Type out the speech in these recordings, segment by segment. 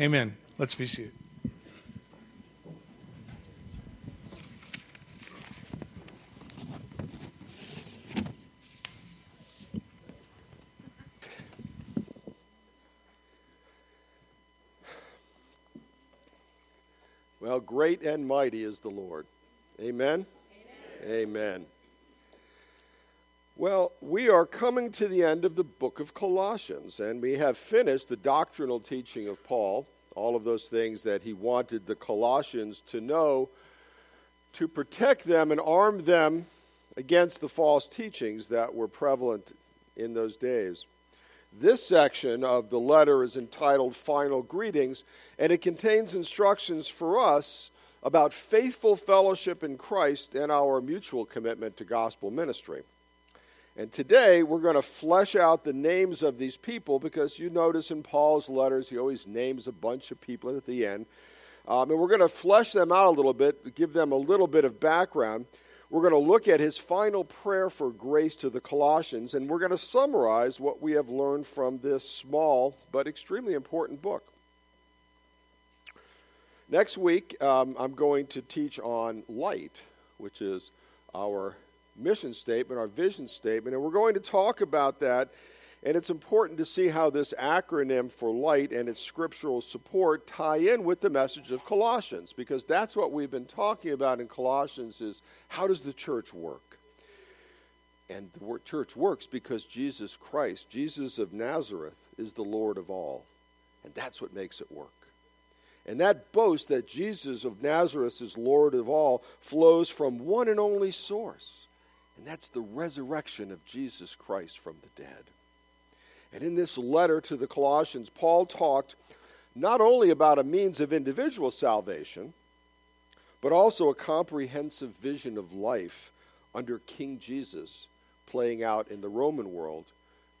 Amen. Let's be seated. Well, great and mighty is the Lord. Amen? Amen. Amen. Well, we are coming to the end of the book of Colossians, and we have finished the doctrinal teaching of Paul, all of those things that he wanted the Colossians to know to protect them and arm them against the false teachings that were prevalent in those days. This section of the letter is entitled Final Greetings, and it contains instructions for us about faithful fellowship in Christ and our mutual commitment to gospel ministry. And today we're going to flesh out the names of these people because you notice in Paul's letters he always names a bunch of people at the end. Um, and we're going to flesh them out a little bit, give them a little bit of background. We're going to look at his final prayer for grace to the Colossians, and we're going to summarize what we have learned from this small but extremely important book. Next week, um, I'm going to teach on light, which is our mission statement, our vision statement, and we're going to talk about that and it's important to see how this acronym for light and its scriptural support tie in with the message of Colossians, because that's what we've been talking about in Colossians is how does the church work? And the church works because Jesus Christ, Jesus of Nazareth, is the Lord of all. And that's what makes it work. And that boast that Jesus of Nazareth is Lord of all flows from one and only source. And that's the resurrection of Jesus Christ from the dead. And in this letter to the Colossians, Paul talked not only about a means of individual salvation, but also a comprehensive vision of life under King Jesus playing out in the Roman world,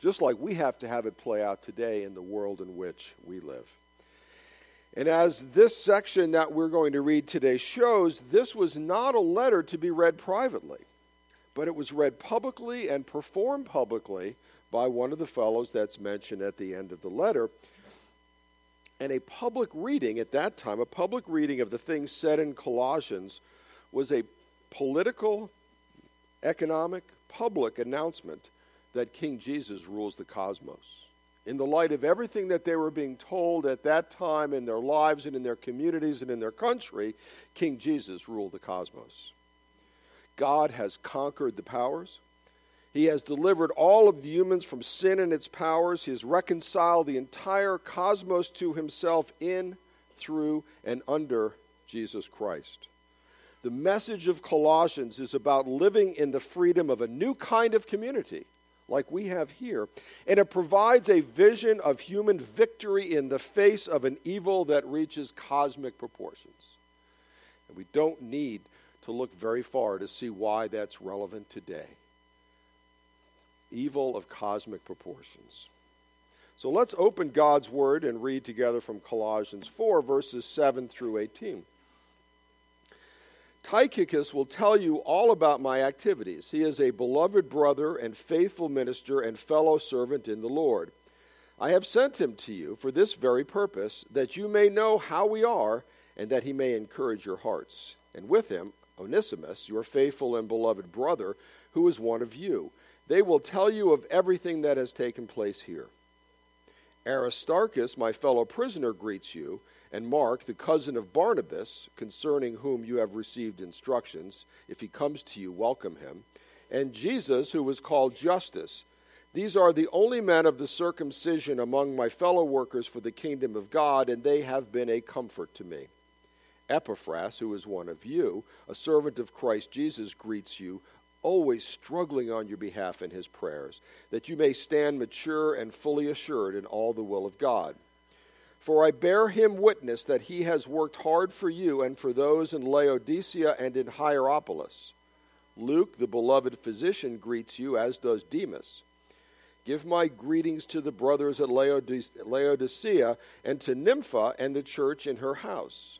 just like we have to have it play out today in the world in which we live. And as this section that we're going to read today shows, this was not a letter to be read privately, but it was read publicly and performed publicly by one of the fellows that's mentioned at the end of the letter. And a public reading at that time, a public reading of the things said in Colossians, was a political, economic, public announcement that King Jesus rules the cosmos. In the light of everything that they were being told at that time in their lives and in their communities and in their country, King Jesus ruled the cosmos. God has conquered the powers. He has delivered all of the humans from sin and its powers. He has reconciled the entire cosmos to himself in, through, and under Jesus Christ. The message of Colossians is about living in the freedom of a new kind of community, like we have here, and it provides a vision of human victory in the face of an evil that reaches cosmic proportions. And we don't need to look very far to see why that's relevant today evil of cosmic proportions. So let's open God's Word and read together from Colossians 4, verses 7 through 18. Tychicus will tell you all about my activities. He is a beloved brother and faithful minister and fellow servant in the Lord. I have sent him to you for this very purpose, that you may know how we are, and that he may encourage your hearts. And with him, Onesimus, your faithful and beloved brother, who is one of you they will tell you of everything that has taken place here. Aristarchus, my fellow prisoner, greets you, and Mark, the cousin of Barnabas, concerning whom you have received instructions. If he comes to you, welcome him. And Jesus, who was called Justus. These are the only men of the circumcision among my fellow workers for the kingdom of God, and they have been a comfort to me. Epaphras, who is one of you, a servant of Christ Jesus, greets you, always struggling on your behalf in his prayers, that you may stand mature and fully assured in all the will of God. For I bear him witness that he has worked hard for you and for those in Laodicea and in Hierapolis. Luke, the beloved physician, greets you, as does Demas. Give my greetings to the brothers at Laodicea and to Nympha and the church in her house.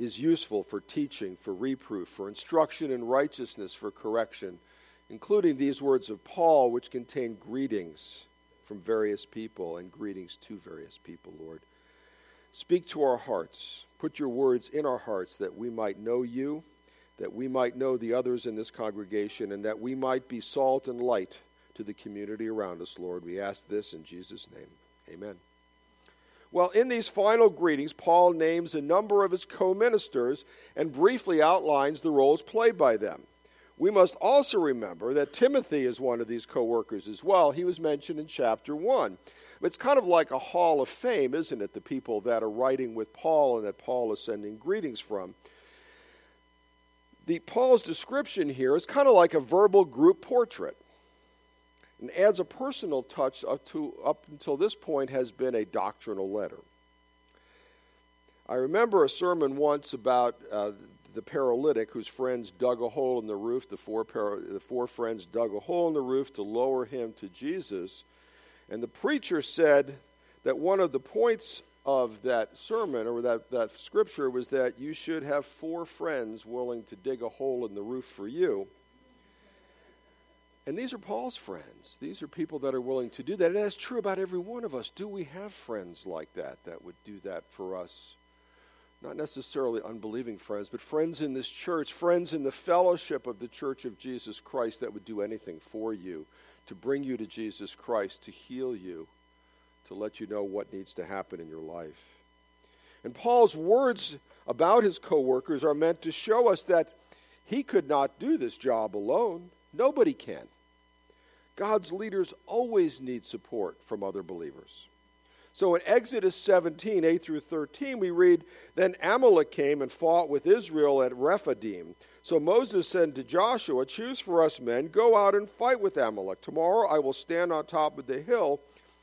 is useful for teaching, for reproof, for instruction in righteousness, for correction, including these words of Paul, which contain greetings from various people and greetings to various people, Lord. Speak to our hearts. Put your words in our hearts that we might know you, that we might know the others in this congregation, and that we might be salt and light to the community around us, Lord. We ask this in Jesus' name. Amen. Well, in these final greetings, Paul names a number of his co ministers and briefly outlines the roles played by them. We must also remember that Timothy is one of these co workers as well. He was mentioned in chapter 1. It's kind of like a hall of fame, isn't it? The people that are writing with Paul and that Paul is sending greetings from. The Paul's description here is kind of like a verbal group portrait and adds a personal touch up, to, up until this point has been a doctrinal letter. I remember a sermon once about uh, the paralytic whose friends dug a hole in the roof. The four, para- the four friends dug a hole in the roof to lower him to Jesus. And the preacher said that one of the points of that sermon or that, that scripture was that you should have four friends willing to dig a hole in the roof for you. And these are Paul's friends. These are people that are willing to do that. And that's true about every one of us. Do we have friends like that that would do that for us? Not necessarily unbelieving friends, but friends in this church, friends in the fellowship of the church of Jesus Christ that would do anything for you, to bring you to Jesus Christ, to heal you, to let you know what needs to happen in your life. And Paul's words about his co workers are meant to show us that he could not do this job alone. Nobody can. God's leaders always need support from other believers. So in Exodus 17, 8 through 13, we read Then Amalek came and fought with Israel at Rephidim. So Moses said to Joshua, Choose for us men, go out and fight with Amalek. Tomorrow I will stand on top of the hill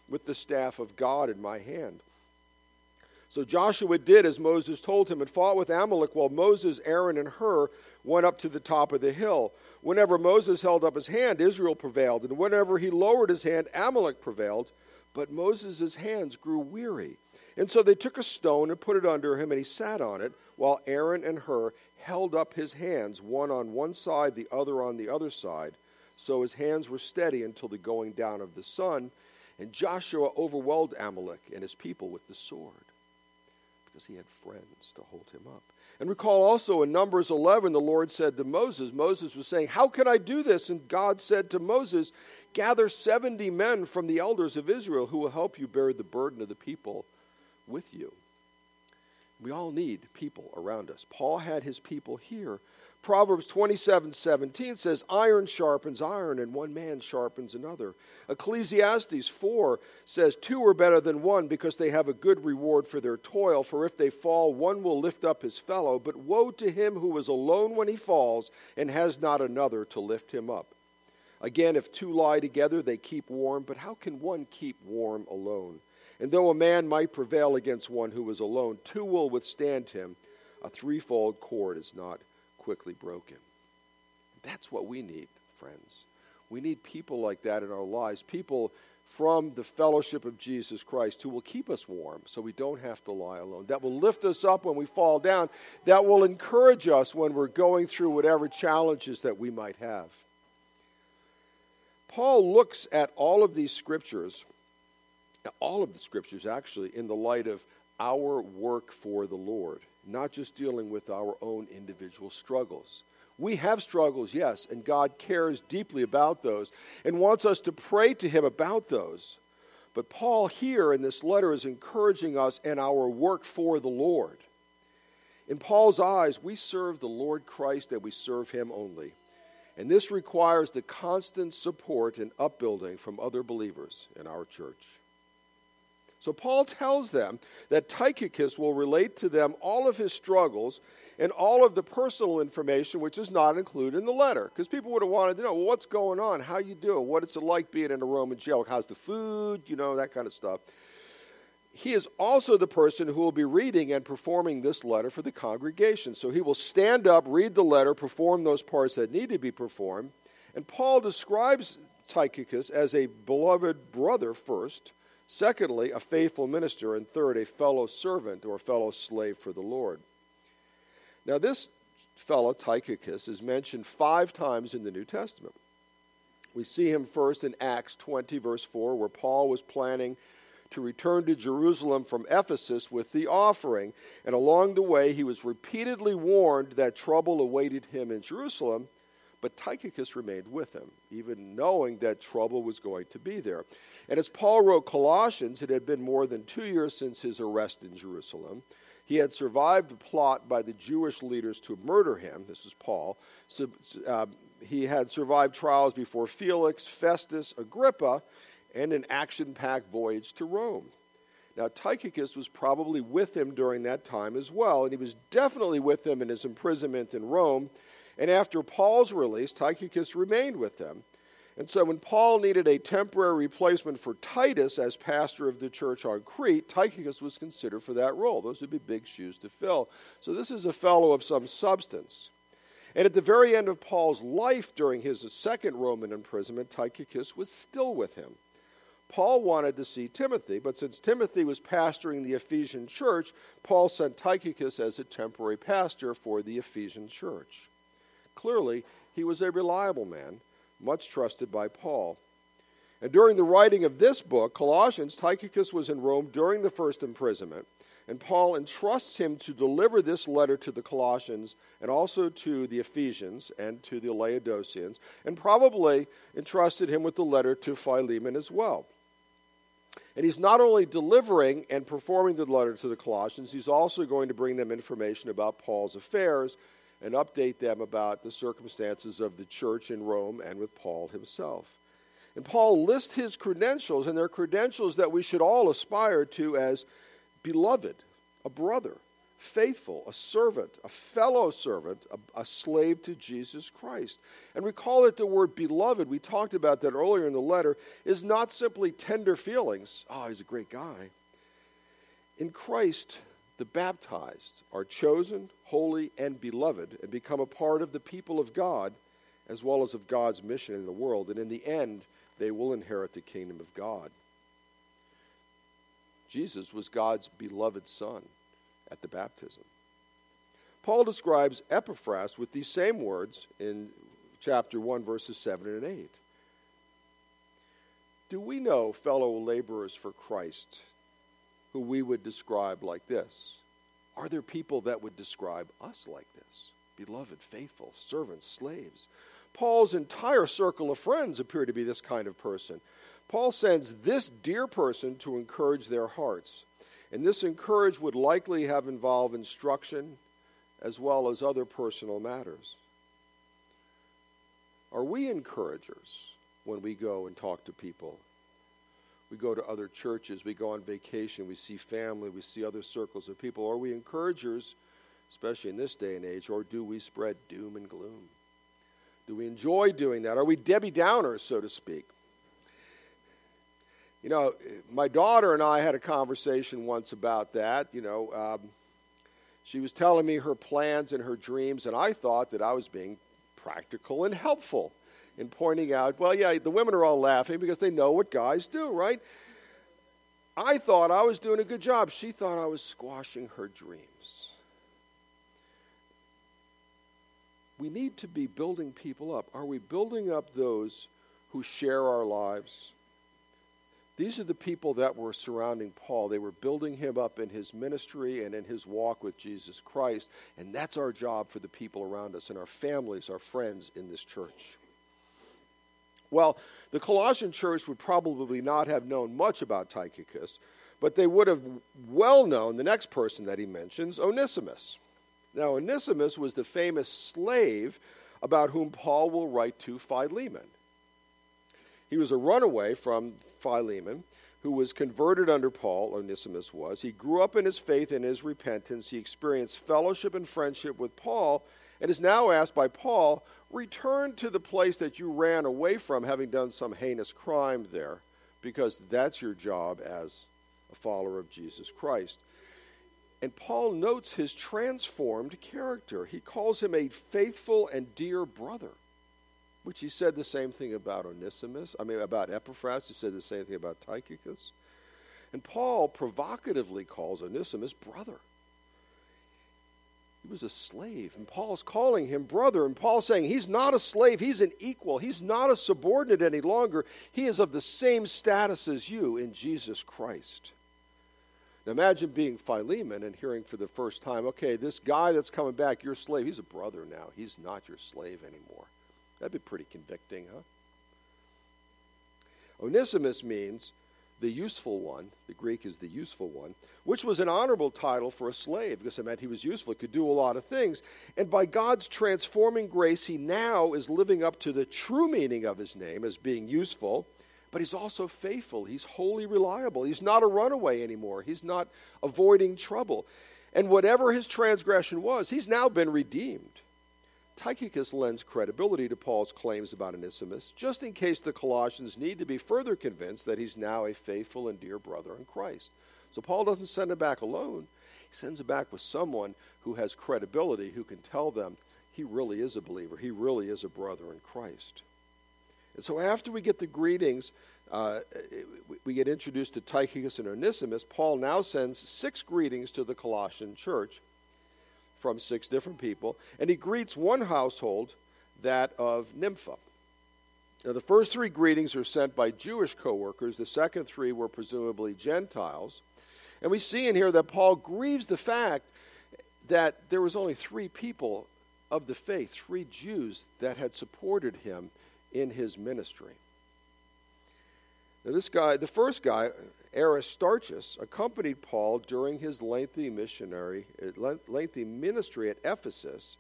with the staff of God in my hand. So Joshua did as Moses told him and fought with Amalek while Moses, Aaron, and Hur went up to the top of the hill. Whenever Moses held up his hand, Israel prevailed, and whenever he lowered his hand, Amalek prevailed. But Moses' hands grew weary. And so they took a stone and put it under him, and he sat on it, while Aaron and Hur held up his hands, one on one side, the other on the other side. So his hands were steady until the going down of the sun. And Joshua overwhelmed Amalek and his people with the sword because he had friends to hold him up. And recall also in Numbers 11, the Lord said to Moses, Moses was saying, How can I do this? And God said to Moses, Gather 70 men from the elders of Israel who will help you bear the burden of the people with you. We all need people around us. Paul had his people here Proverbs 27 17 says, Iron sharpens iron, and one man sharpens another. Ecclesiastes 4 says, Two are better than one because they have a good reward for their toil. For if they fall, one will lift up his fellow. But woe to him who is alone when he falls and has not another to lift him up. Again, if two lie together, they keep warm. But how can one keep warm alone? And though a man might prevail against one who is alone, two will withstand him. A threefold cord is not quickly broken. That's what we need, friends. We need people like that in our lives, people from the fellowship of Jesus Christ who will keep us warm so we don't have to lie alone, that will lift us up when we fall down, that will encourage us when we're going through whatever challenges that we might have. Paul looks at all of these scriptures, all of the scriptures actually, in the light of our work for the Lord not just dealing with our own individual struggles. We have struggles, yes, and God cares deeply about those and wants us to pray to Him about those. But Paul, here in this letter, is encouraging us in our work for the Lord. In Paul's eyes, we serve the Lord Christ and we serve Him only. And this requires the constant support and upbuilding from other believers in our church. So Paul tells them that Tychicus will relate to them all of his struggles and all of the personal information which is not included in the letter. Because people would have wanted to know, well, what's going on? How you doing? What is it like being in a Roman jail? How's the food? You know, that kind of stuff. he is also the person who will be reading and performing this letter for the congregation. So he will stand up, read the letter, perform those parts that need to be performed. And Paul describes Tychicus as a beloved brother first, secondly, a faithful minister, and third, a fellow servant or fellow slave for the Lord. Now, this fellow, Tychicus, is mentioned five times in the New Testament. We see him first in Acts 20, verse 4, where Paul was planning to return to Jerusalem from Ephesus with the offering. And along the way, he was repeatedly warned that trouble awaited him in Jerusalem, but Tychicus remained with him, even knowing that trouble was going to be there. And as Paul wrote Colossians, it had been more than two years since his arrest in Jerusalem. He had survived a plot by the Jewish leaders to murder him. This is Paul. So, uh, he had survived trials before Felix, Festus, Agrippa, and an action packed voyage to Rome. Now, Tychicus was probably with him during that time as well, and he was definitely with him in his imprisonment in Rome. And after Paul's release, Tychicus remained with them. And so, when Paul needed a temporary replacement for Titus as pastor of the church on Crete, Tychicus was considered for that role. Those would be big shoes to fill. So, this is a fellow of some substance. And at the very end of Paul's life during his second Roman imprisonment, Tychicus was still with him. Paul wanted to see Timothy, but since Timothy was pastoring the Ephesian church, Paul sent Tychicus as a temporary pastor for the Ephesian church. Clearly, he was a reliable man, much trusted by Paul. And during the writing of this book, Colossians, Tychicus was in Rome during the first imprisonment, and Paul entrusts him to deliver this letter to the Colossians and also to the Ephesians and to the Laodiceans, and probably entrusted him with the letter to Philemon as well. And he's not only delivering and performing the letter to the Colossians, he's also going to bring them information about Paul's affairs and update them about the circumstances of the church in Rome and with Paul himself. And Paul lists his credentials, and they're credentials that we should all aspire to as beloved, a brother, faithful, a servant, a fellow servant, a, a, slave to Jesus Christ. And recall that the word beloved, we talked about that earlier in the letter, is not simply tender feelings. Oh, he's a great guy. In Christ, the baptized are chosen, holy, and beloved, and become a part of the people of God as well as of God's mission in the world. And in the end, they will inherit the kingdom of God. Jesus was God's beloved Son at the baptism. Paul describes Epaphras with these same words in chapter 1, verses 7 and 8. Do we know fellow laborers for Christ who we would describe like this? Are there people that would describe us like this? Beloved, faithful, servants, slaves. Paul's entire circle of friends appear to be this kind of person. Paul sends this dear person to encourage their hearts. And this encourage would likely have involved instruction as well as other personal matters. Are we encouragers when we go and talk to people? We go to other churches, we go on vacation, we see family, we see other circles of people. Are we encouragers, especially in this day and age, or do we spread doom and gloom? Do we enjoy doing that? Are we Debbie Downers, so to speak? You know, my daughter and I had a conversation once about that. You know, um, she was telling me her plans and her dreams, and I thought that I was being practical and helpful in pointing out, well, yeah, the women are all laughing because they know what guys do, right? I thought I was doing a good job. She thought I was squashing her dreams. We need to be building people up. Are we building up those who share our lives? These are the people that were surrounding Paul. They were building him up in his ministry and in his walk with Jesus Christ. And that's our job for the people around us and our families, our friends in this church. Well, the Colossian church would probably not have known much about Tychicus, but they would have well known the next person that he mentions, Onesimus. Now, Onesimus was the famous slave about whom Paul will write to Philemon. He was a runaway from Philemon who was converted under Paul, Onesimus was. He grew up in his faith and his repentance. He experienced fellowship and friendship with Paul and is now asked by Paul, Return to the place that you ran away from, having done some heinous crime there, because that's your job as a follower of Jesus Christ. And Paul notes his transformed character. He calls him a faithful and dear brother, which he said the same thing about Onesimus. I mean, about Epaphras. He said the same thing about Tychicus. And Paul provocatively calls Onesimus brother. He was a slave, and Paul's calling him brother. And Paul's saying he's not a slave, he's an equal. He's not a subordinate any longer. He is of the same status as you in Jesus Christ. Now imagine being Philemon and hearing for the first time, okay, this guy that's coming back, your slave, he's a brother now. He's not your slave anymore. That'd be pretty convicting, huh? Onesimus means the useful one. The Greek is the useful one, which was an honorable title for a slave because it meant he was useful, could do a lot of things. And by God's transforming grace, he now is living up to the true meaning of his name as being useful, but he's also faithful. He's wholly reliable. He's not a runaway anymore, he's not avoiding trouble. And whatever his transgression was, he's now been redeemed. Tychicus lends credibility to Paul's claims about Onesimus, just in case the Colossians need to be further convinced that he's now a faithful and dear brother in Christ. So Paul doesn't send him back alone. He sends him back with someone who has credibility, who can tell them he really is a believer, he really is a brother in Christ. And so after we get the greetings, uh, we get introduced to Tychicus and Onesimus. Paul now sends six greetings to the Colossian church from six different people, and he greets one household, that of Nympha. Now, the first three greetings are sent by Jewish co workers, the second three were presumably Gentiles. And we see in here that Paul grieves the fact that there was only three people of the faith, three Jews that had supported him in his ministry. Now, this guy, the first guy, Aristarchus accompanied Paul during his lengthy missionary, uh, lengthy ministry at Ephesus,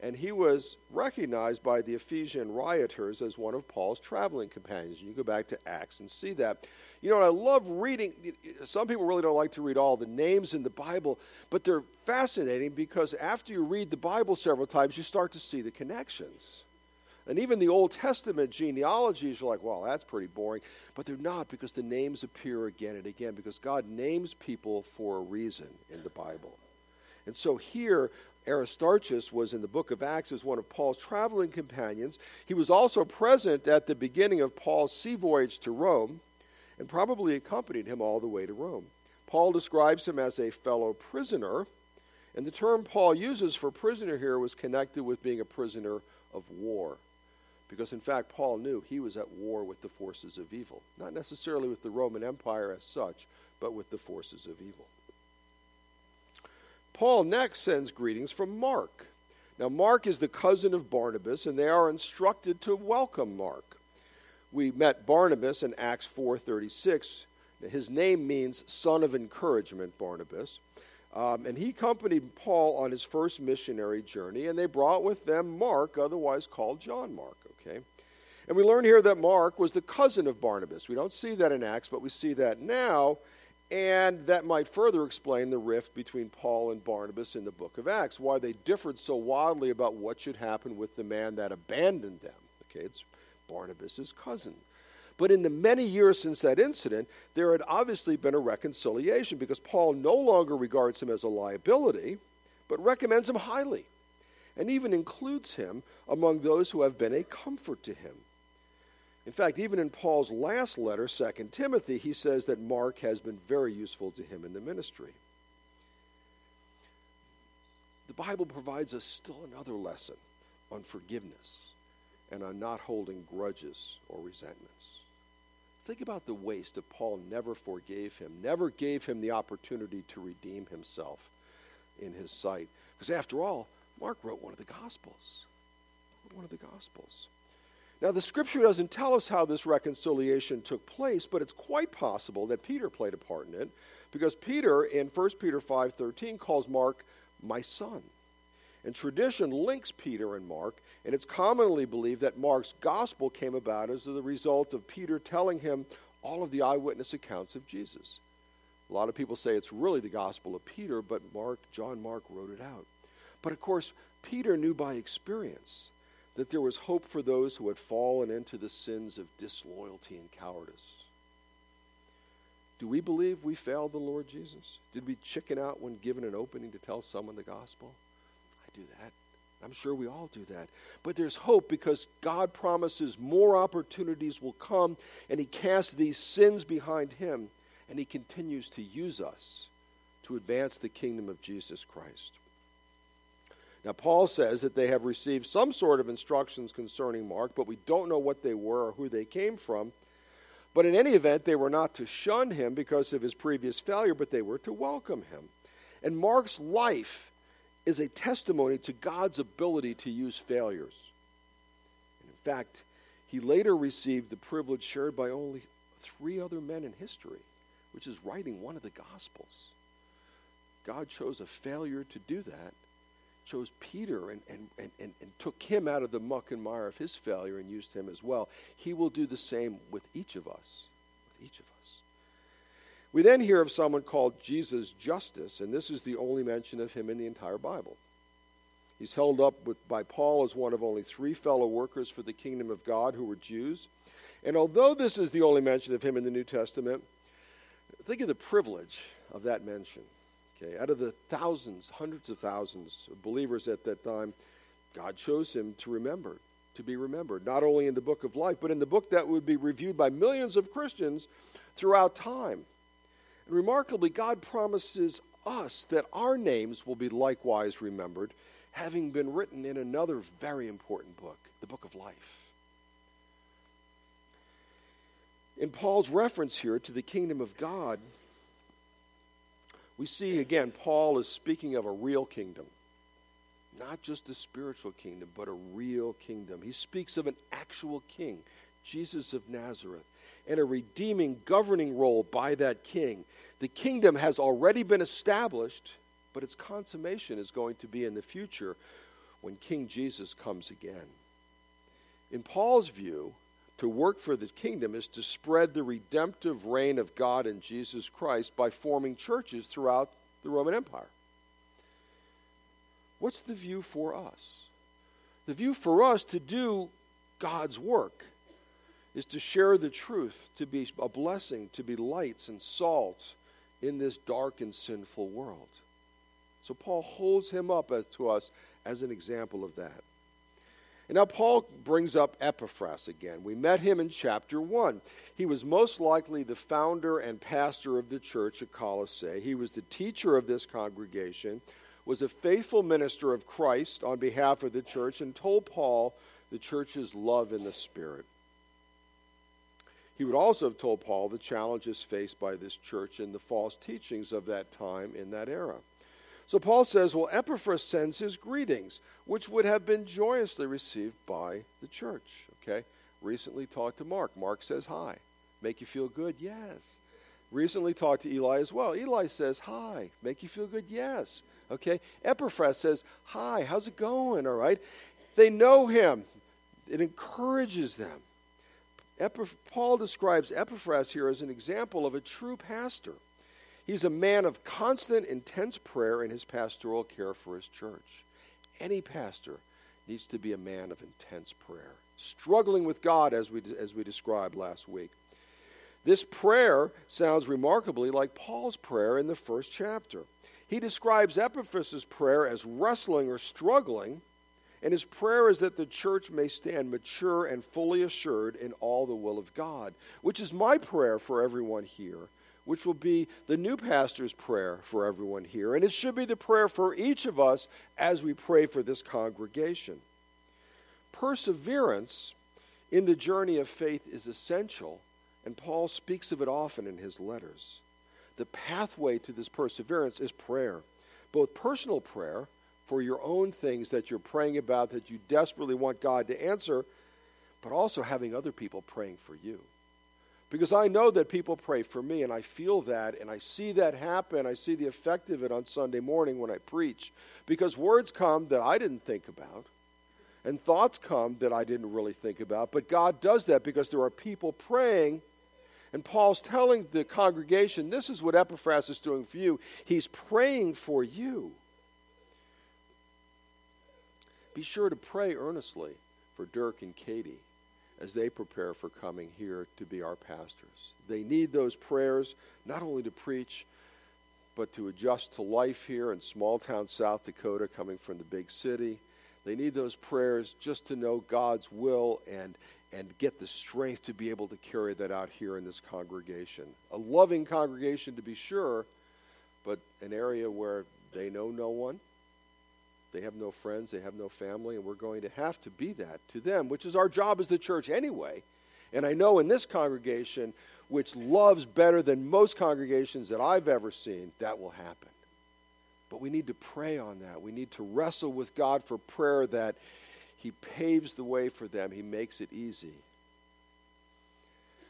and he was recognized by the Ephesian rioters as one of Paul's traveling companions. You go back to Acts and see that. You know, I love reading. Some people really don't like to read all the names in the Bible, but they're fascinating because after you read the Bible several times, you start to see the connections. And even the Old Testament genealogies are like, well, that's pretty boring. But they're not because the names appear again and again because God names people for a reason in the Bible. And so here, Aristarchus was in the book of Acts as one of Paul's traveling companions. He was also present at the beginning of Paul's sea voyage to Rome and probably accompanied him all the way to Rome. Paul describes him as a fellow prisoner, and the term Paul uses for prisoner here was connected with being a prisoner of war. Because in fact, Paul knew he was at war with the forces of evil. Not necessarily with the Roman Empire as such, but with the forces of evil. Paul next sends greetings from Mark. Now, Mark is the cousin of Barnabas, and they are instructed to welcome Mark. We met Barnabas in Acts 4:36. His name means son of encouragement, Barnabas. Um, and he accompanied Paul on his first missionary journey, and they brought with them Mark, otherwise called John Mark. And we learn here that Mark was the cousin of Barnabas. We don't see that in Acts, but we see that now, and that might further explain the rift between Paul and Barnabas in the book of Acts, why they differed so wildly about what should happen with the man that abandoned them. Okay, it's Barnabas' cousin. But in the many years since that incident, there had obviously been a reconciliation because Paul no longer regards him as a liability, but recommends him highly and even includes him among those who have been a comfort to him. In fact, even in Paul's last letter, 2 Timothy, he says that Mark has been very useful to him in the ministry. The Bible provides us still another lesson on forgiveness and on not holding grudges or resentments. Think about the waste of Paul never forgave him, never gave him the opportunity to redeem himself in his sight. Because after all, Mark wrote one of the Gospels. One of the Gospels. Now, the scripture doesn't tell us how this reconciliation took place, but it's quite possible that Peter played a part in it because Peter in 1 Peter 5:13 calls Mark my son. And tradition links Peter and Mark, and it's commonly believed that Mark's gospel came about as the result of Peter telling him all of the eyewitness accounts of Jesus. A lot of people say it's really the gospel of Peter, but Mark, John Mark wrote it out. But of course, Peter knew by experience that there was hope for those who had fallen into the sins of disloyalty and cowardice. Do we believe we failed the Lord Jesus? Did we chicken out when given an opening to tell someone the gospel? I do that. I'm sure we all do that. But there's hope because God promises more opportunities will come, and He casts these sins behind Him, and He continues to use us to advance the kingdom of Jesus Christ. Now, Paul says that they have received some sort of instructions concerning Mark, but we don't know what they were or who they came from. But in any event, they were not to shun him because of his previous failure, but they were to welcome him. And Mark's life is a testimony to God's ability to use failures. And in fact, he later received the privilege shared by only three other men in history, which is writing one of the Gospels. God chose a failure to do that, chose Peter and, and, and, and, took him out of the muck and mire of his failure and used him as well. He will do the same with each of us. With each of us. We then hear of someone called Jesus Justus, and this is the only mention of him in the entire Bible. He's held up with, by Paul as one of only three fellow workers for the kingdom of God who were Jews. And although this is the only mention of him in the New Testament, think of the privilege of that mention. Okay, out of the thousands, hundreds of thousands of believers at that time, God chose him to remember, to be remembered, not only in the book of life, but in the book that would be reviewed by millions of Christians throughout time. And remarkably, God promises us that our names will be likewise remembered, having been written in another very important book, the book of life. In Paul's reference here to the kingdom of God, we see again, Paul is speaking of a real kingdom. Not just a spiritual kingdom, but a real kingdom. He speaks of an actual king, Jesus of Nazareth and a redeeming governing role by that king. The kingdom has already been established, but its consummation is going to be in the future when King Jesus comes again. In Paul's view, to work for the kingdom is to spread the redemptive reign of God in Jesus Christ by forming churches throughout the Roman Empire. What's the view for us? The view for us to do God's work is to share the truth, to be a blessing, to be lights and salts in this dark and sinful world. So Paul holds him up as, to us as an example of that. And now Paul brings up Epaphras again. We met him in chapter 1. He was most likely the founder and pastor of the church at Colossae. He was the teacher of this congregation, was a faithful minister of Christ on behalf of the church, and told Paul the church's love in the Spirit. He would also have told Paul the challenges faced by this church and the false teachings of that time in that era. So Paul says, Well, Epaphras sends his greetings, which would have been joyously received by the church. Okay? Recently talked to Mark. Mark says hi. Make you feel good? Yes. Recently talked to Eli as well. Eli says hi. Make you feel good? Yes. Okay? Epaphras says, Hi, how's it going? All right? They know him. It encourages them. Paul describes Epaphras here as an example of a true pastor. He's a man of constant, intense prayer in his pastoral care for his church. Any pastor needs to be a man of intense prayer, struggling with God as we, as we described last week. This prayer sounds remarkably like Paul's prayer in the first chapter. He describes Epaphras' prayer as wrestling or struggling and his prayer is that the church may stand mature and fully assured in all the will of God, which is my prayer for everyone here, which will be the new pastor's prayer for everyone here. And it should be the prayer for each of us as we pray for this congregation. Perseverance in the journey of faith is essential, and Paul speaks of it often in his letters. The pathway to this perseverance is prayer, both personal prayer for your own things that you're praying about that you desperately want God to answer, but also having other people praying for you. Because I know that people pray for me, and I feel that, and I see that happen. I see the effect of it on Sunday morning when I preach. Because words come that I didn't think about, and thoughts come that I didn't really think about. But God does that because there are people praying. And Paul's telling the congregation, this is what Epaphras is doing for you. He's praying for you. Be sure to pray earnestly for Dirk and Katie as they prepare for coming here to be our pastors. They need those prayers not only to preach, but to adjust to life here in small town South Dakota, coming from the big city. They need those prayers just to know God's will and, and get the strength to be able to carry that out here in this congregation. A loving congregation, to be sure, but an area where they know no one. They have no friends, they have no family, and we're going to have to be that to them, which is our job as the church anyway. And I know in this congregation, which loves better than most congregations that I've ever seen, that will happen. But we need to pray on that. We need to wrestle with God for prayer that He paves the way for them, He makes it easy.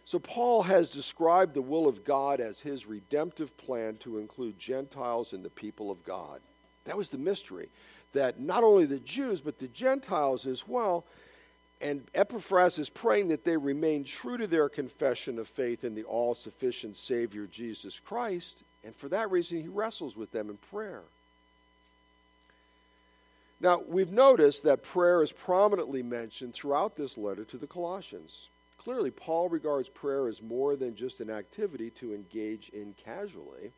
So, Paul has described the will of God as his redemptive plan to include Gentiles in the people of God. That was the mystery. That not only the Jews, but the Gentiles as well. And Epaphras is praying that they remain true to their confession of faith in the all sufficient Savior Jesus Christ. And for that reason, he wrestles with them in prayer. Now, we've noticed that prayer is prominently mentioned throughout this letter to the Colossians. Clearly, Paul regards prayer as more than just an activity to engage in casually,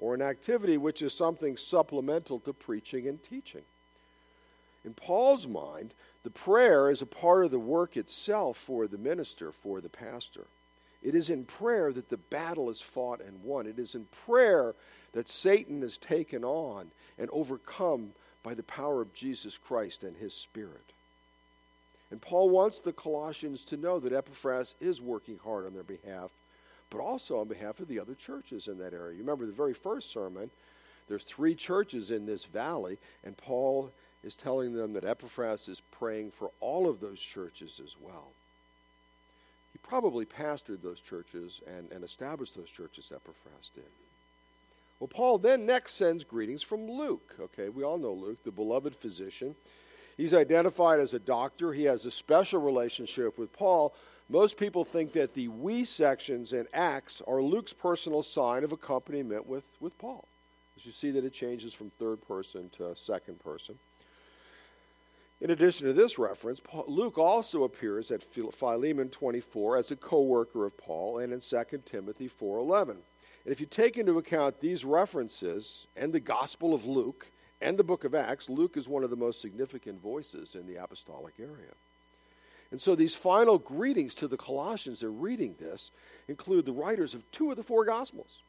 or an activity which is something supplemental to preaching and teaching. In Paul's mind, the prayer is a part of the work itself for the minister, for the pastor. It is in prayer that the battle is fought and won. It is in prayer that Satan is taken on and overcome by the power of Jesus Christ and his Spirit. And Paul wants the Colossians to know that Epaphras is working hard on their behalf, but also on behalf of the other churches in that area. You remember the very first sermon, there's three churches in this valley, and Paul is telling them that Epaphras is praying for all of those churches as well. He probably pastored those churches and, and established those churches Epaphras did. Well, Paul then next sends greetings from Luke. Okay, we all know Luke, the beloved physician. He's identified as a doctor. He has a special relationship with Paul. Most people think that the we sections in Acts are Luke's personal sign of accompaniment with, with Paul. As you see that it changes from third person to second person. In addition to this reference, Luke also appears at Philemon 24 as a co-worker of Paul and in 2 Timothy 4:11. And if you take into account these references and the Gospel of Luke and the book of Acts, Luke is one of the most significant voices in the apostolic area. And so these final greetings to the Colossians, they're reading this, include the writers of two of the four Gospels.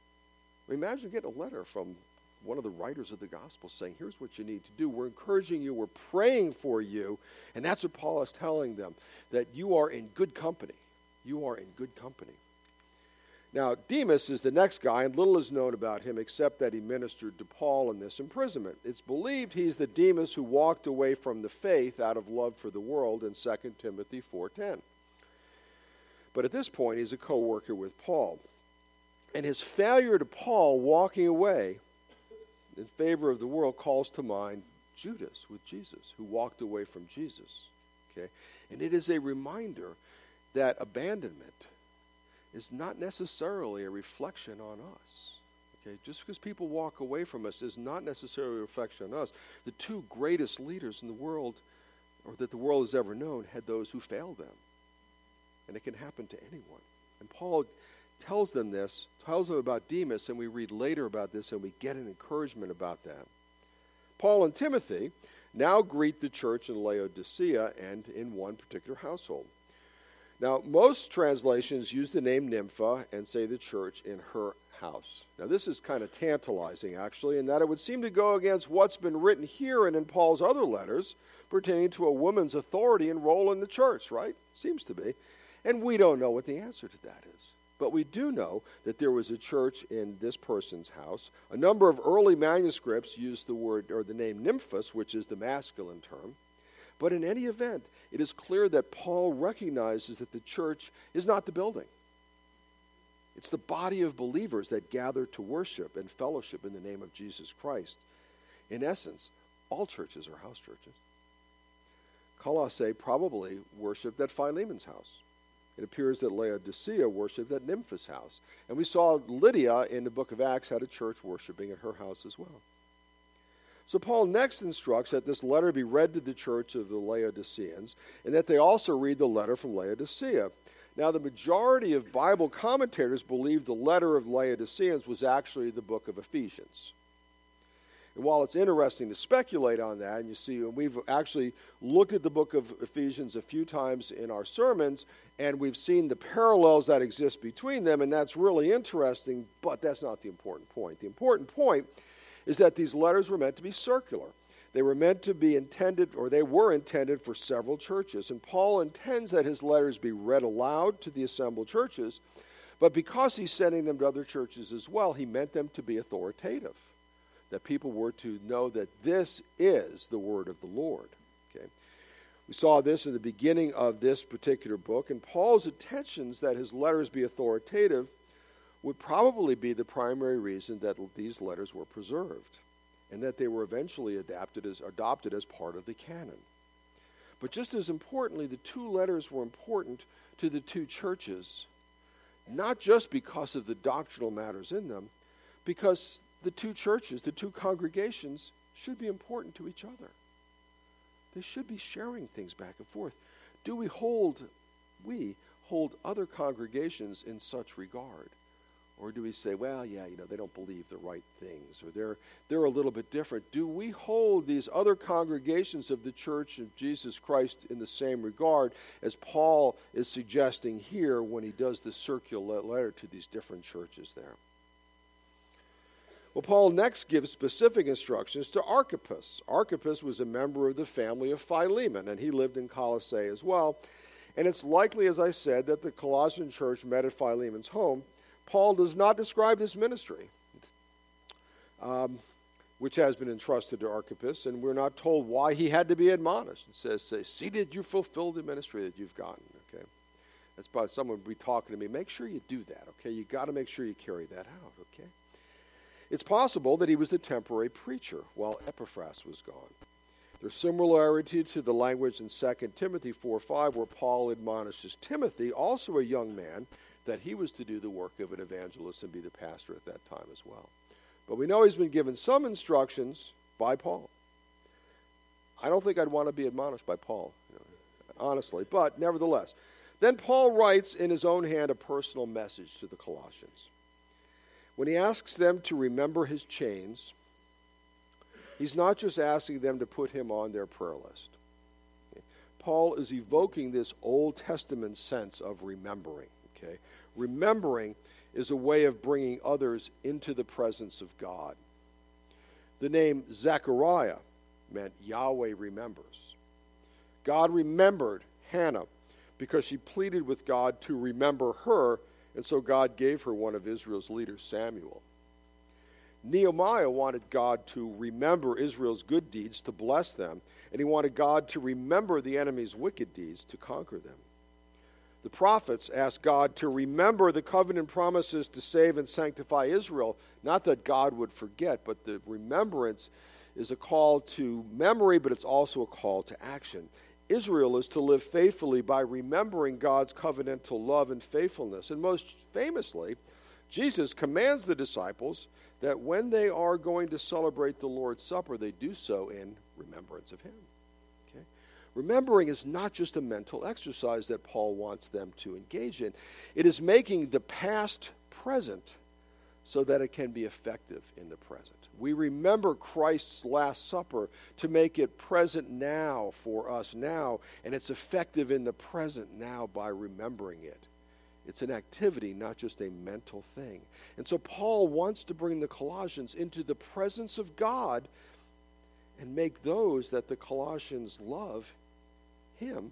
Imagine getting a letter from one of the writers of the Gospel saying, Here's what you need to do. We're encouraging you, we're praying for you. And that's what Paul is telling them that you are in good company. You are in good company. Now, Demas is the next guy, and little is known about him except that he ministered to Paul in this imprisonment. It's believed he's the Demas who walked away from the faith out of love for the world in 2 Timothy 4:10. But at this point, he's a co-worker with Paul. And his failure to Paul walking away in favor of the world calls to mind Judas with Jesus, who walked away from Jesus. Okay? And it is a reminder that abandonment is not necessarily a reflection on us. Okay, just because people walk away from us is not necessarily a reflection on us. The two greatest leaders in the world, or that the world has ever known, had those who failed them. And it can happen to anyone. And Paul tells them this, tells them about Demas, and we read later about this, and we get an encouragement about that. Paul and Timothy now greet the church in Laodicea and in one particular household. Now, most translations use the name Nympha and say the church in her house. Now, this is kind of tantalizing, actually, in that it would seem to go against what's been written here and in Paul's other letters pertaining to a woman's authority and role in the church, right? Seems to be. And we don't know what the answer to that is. But we do know that there was a church in this person's house. A number of early manuscripts use the word or the name nymphos, which is the masculine term. But in any event, it is clear that Paul recognizes that the church is not the building. It's the body of believers that gather to worship and fellowship in the name of Jesus Christ. In essence, all churches are house churches. Colossae probably worshiped at Philemon's house. It appears that Laodicea worshiped at Nymphas' house. And we saw Lydia in the book of Acts had a church worshiping at her house as well. So Paul next instructs that this letter be read to the church of the Laodiceans and that they also read the letter from Laodicea. Now, the majority of Bible commentators believe the letter of Laodiceans was actually the book of Ephesians. And while it's interesting to speculate on that, and you see, we've actually looked at the book of Ephesians a few times in our sermons, and we've seen the parallels that exist between them, and that's really interesting, but that's not the important point. The important point is that these letters were meant to be circular. They were meant to be intended, or they were intended for several churches. And Paul intends that his letters be read aloud to the assembled churches, but because he's sending them to other churches as well, he meant them to be authoritative. That people were to know that this is the word of the Lord. Okay? We saw this in the beginning of this particular book, and Paul's intentions that his letters be authoritative would probably be the primary reason that these letters were preserved and that they were eventually adapted as, adopted as part of the canon. But just as importantly, the two letters were important to the two churches, not just because of the doctrinal matters in them, because the two churches, the two congregations, should be important to each other. They should be sharing things back and forth. Do we hold, we hold other congregations in such regard? Or do we say, well, yeah, you know, they don't believe the right things, or they're, they're a little bit different? Do we hold these other congregations of the Church of Jesus Christ in the same regard as Paul is suggesting here when he does the circular letter to these different churches there? Well, Paul next gives specific instructions to Archippus. Archippus was a member of the family of Philemon, and he lived in Colossae as well. And it's likely, as I said, that the Colossian church met at Philemon's home Paul does not describe this ministry, um, which has been entrusted to Archippus, and we're not told why he had to be admonished. It says, say, See, did you fulfill the ministry that you've gotten? Okay. That's probably someone would be talking to me. Make sure you do that, okay? you got to make sure you carry that out, okay? It's possible that he was the temporary preacher while Epaphras was gone. There's similarity to the language in 2 Timothy 4 5, where Paul admonishes Timothy, also a young man, that he was to do the work of an evangelist and be the pastor at that time as well. But we know he's been given some instructions by Paul. I don't think I'd want to be admonished by Paul, honestly, but nevertheless. Then Paul writes in his own hand a personal message to the Colossians. When he asks them to remember his chains, he's not just asking them to put him on their prayer list. Paul is evoking this Old Testament sense of remembering. Okay? Remembering is a way of bringing others into the presence of God. The name Zechariah meant Yahweh remembers. God remembered Hannah because she pleaded with God to remember her, and so God gave her one of Israel's leaders, Samuel. Nehemiah wanted God to remember Israel's good deeds to bless them, and he wanted God to remember the enemy's wicked deeds to conquer them. The prophets asked God to remember the covenant promises to save and sanctify Israel. Not that God would forget, but the remembrance is a call to memory, but it's also a call to action. Israel is to live faithfully by remembering God's covenantal love and faithfulness. And most famously, Jesus commands the disciples that when they are going to celebrate the Lord's Supper, they do so in remembrance of Him. Remembering is not just a mental exercise that Paul wants them to engage in, it is making the past present so that it can be effective in the present. We remember Christ's Last Supper to make it present now for us now, and it's effective in the present now by remembering it. It's an activity, not just a mental thing. And so Paul wants to bring the Colossians into the presence of God and make those that the Colossians love him.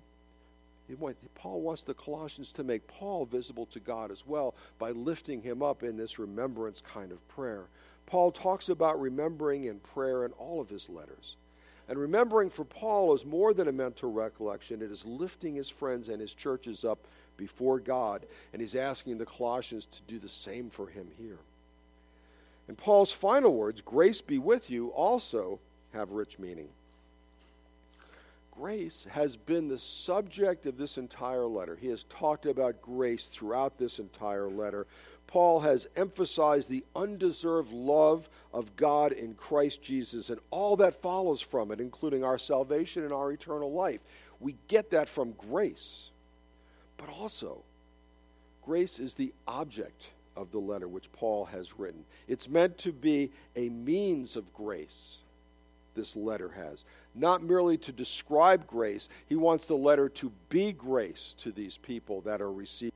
Paul wants the Colossians to make Paul visible to God as well by lifting him up in this remembrance kind of prayer. Paul talks about remembering in prayer in all of his letters. And remembering for Paul is more than a mental recollection, it is lifting his friends and his churches up before God. And he's asking the Colossians to do the same for him here. And Paul's final words, grace be with you, also have rich meaning grace has been the subject of this entire letter. He has talked about grace throughout this entire letter. Paul has emphasized the undeserved love of God in Christ Jesus and all that follows from it, including our salvation and our eternal life. We get that from grace. But also, grace is the object of the letter which Paul has written. It's meant to be a means of grace, this letter has. Not merely to describe grace, he wants the letter to be grace to these people that are receiving.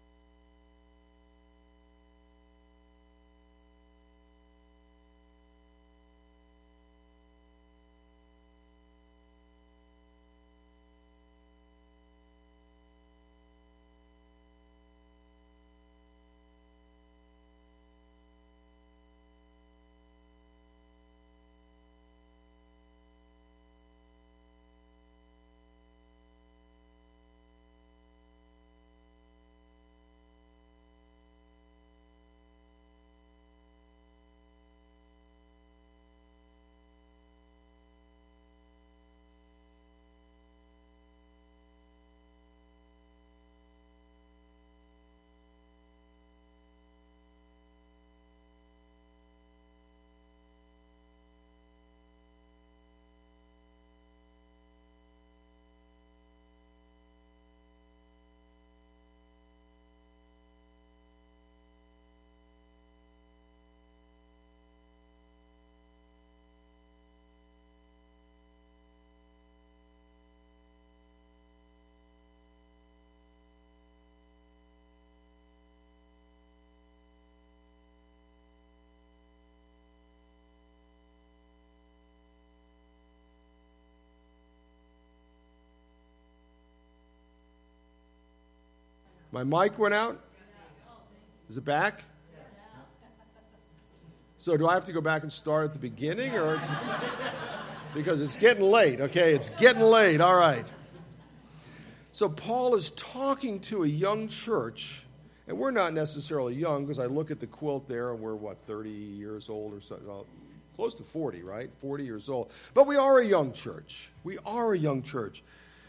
My mic went out? Is it back? So do I have to go back and start at the beginning or it's because it's getting late, okay? It's getting late. All right. So Paul is talking to a young church, and we're not necessarily young because I look at the quilt there and we're what 30 years old or something. Uh, well, close to 40, right? 40 years old. But we are a young church. We are a young church.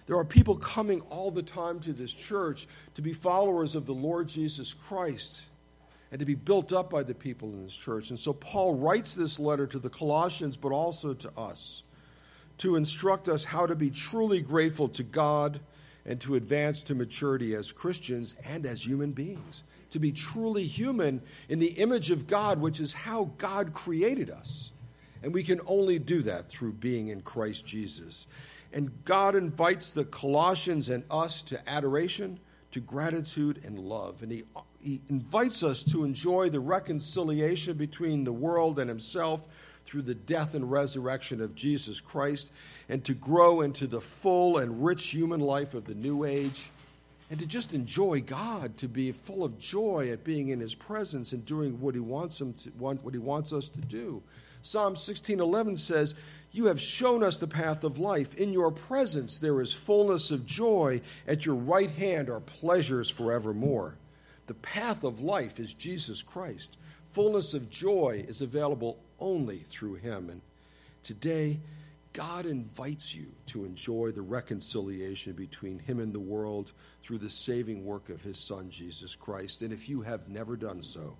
There are people coming all the time to this church to be followers of the Lord Jesus Christ and to be built up by the people in this church. And so Paul writes this letter to the Colossians, but also to us, to instruct us how to be truly grateful to God and to advance to maturity as Christians and as human beings. To be truly human in the image of God, which is how God created us. And we can only do that through being in Christ Jesus. And God invites the Colossians and us to adoration, to gratitude, and love. And he, he invites us to enjoy the reconciliation between the world and Himself through the death and resurrection of Jesus Christ, and to grow into the full and rich human life of the new age, and to just enjoy God, to be full of joy at being in His presence and doing what He wants, him to, what he wants us to do. Psalm 16:11 says, "You have shown us the path of life. In your presence there is fullness of joy. At your right hand are pleasures forevermore." The path of life is Jesus Christ. Fullness of joy is available only through him. And today God invites you to enjoy the reconciliation between him and the world through the saving work of his son Jesus Christ. And if you have never done so,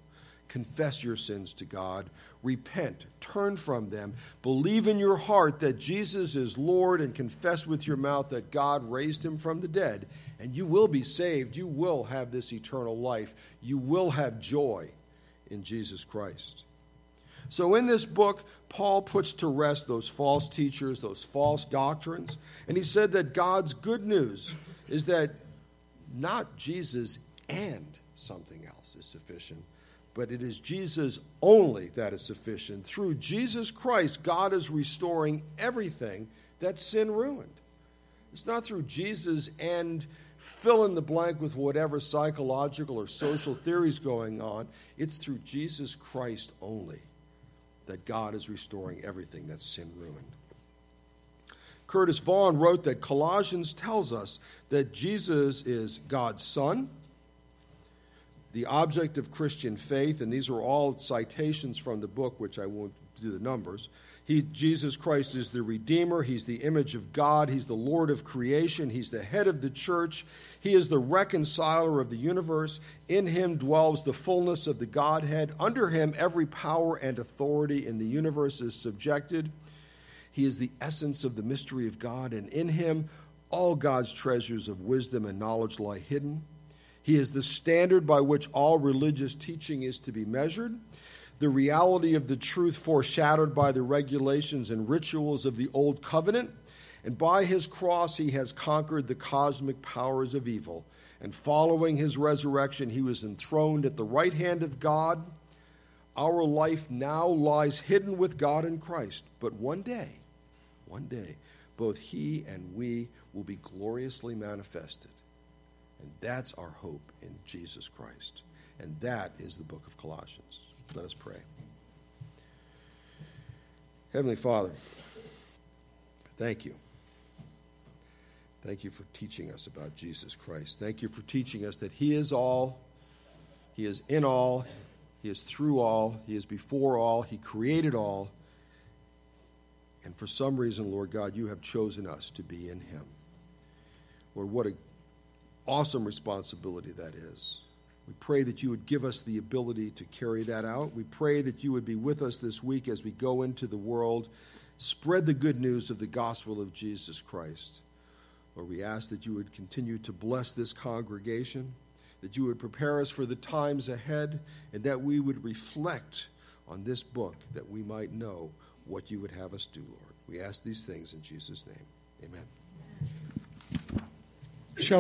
confess your sins to God, repent, turn from them, believe in your heart that Jesus is Lord, and confess with your mouth that God raised him from the dead, and you will be saved. You will have this eternal life. You will have joy in Jesus Christ. So, in this book, Paul puts to rest those false teachers, those false doctrines, and he said that God's good news is that not Jesus and something else is sufficient, but it is Jesus only that is sufficient. Through Jesus Christ, God is restoring everything that sin ruined. It's not through Jesus and fill in the blank with whatever psychological or social theories going on. It's through Jesus Christ only that God is restoring everything that sin ruined. Curtis Vaughan wrote that Colossians tells us that Jesus is God's Son the object of Christian faith, and these are all citations from the book, which I won't do the numbers. He, Jesus Christ is the Redeemer. He's the image of God. He's the Lord of creation. He's the head of the church. He is the reconciler of the universe. In him dwells the fullness of the Godhead. Under him, every power and authority in the universe is subjected. He is the essence of the mystery of God, and in him, all God's treasures of wisdom and knowledge lie hidden. He is the standard by which all religious teaching is to be measured the reality of the truth foreshadowed by the regulations and rituals of the Old Covenant. And by his cross, he has conquered the cosmic powers of evil. And following his resurrection, he was enthroned at the right hand of God. Our life now lies hidden with God in Christ. But one day, one day, both he and we will be gloriously manifested. And that's our hope in Jesus Christ. And that is the book of Colossians. Let us pray. Heavenly Father, thank you. Thank you for teaching us about Jesus Christ. Thank you for teaching us that He is all, He is in all, He is through all, He is before all, He created all. And for some reason, Lord God, you have chosen us to be in Him. Lord, what an awesome responsibility that is. We pray that you would give us the ability to carry that out. We pray that you would be with us this week as we go into the world, spread the good news of the gospel of Jesus Christ. Lord, we ask that you would continue to bless this congregation, that you would prepare us for the times ahead, and that we would reflect on this book that we might know what you would have us do, Lord. We ask these things in Jesus' name. Amen.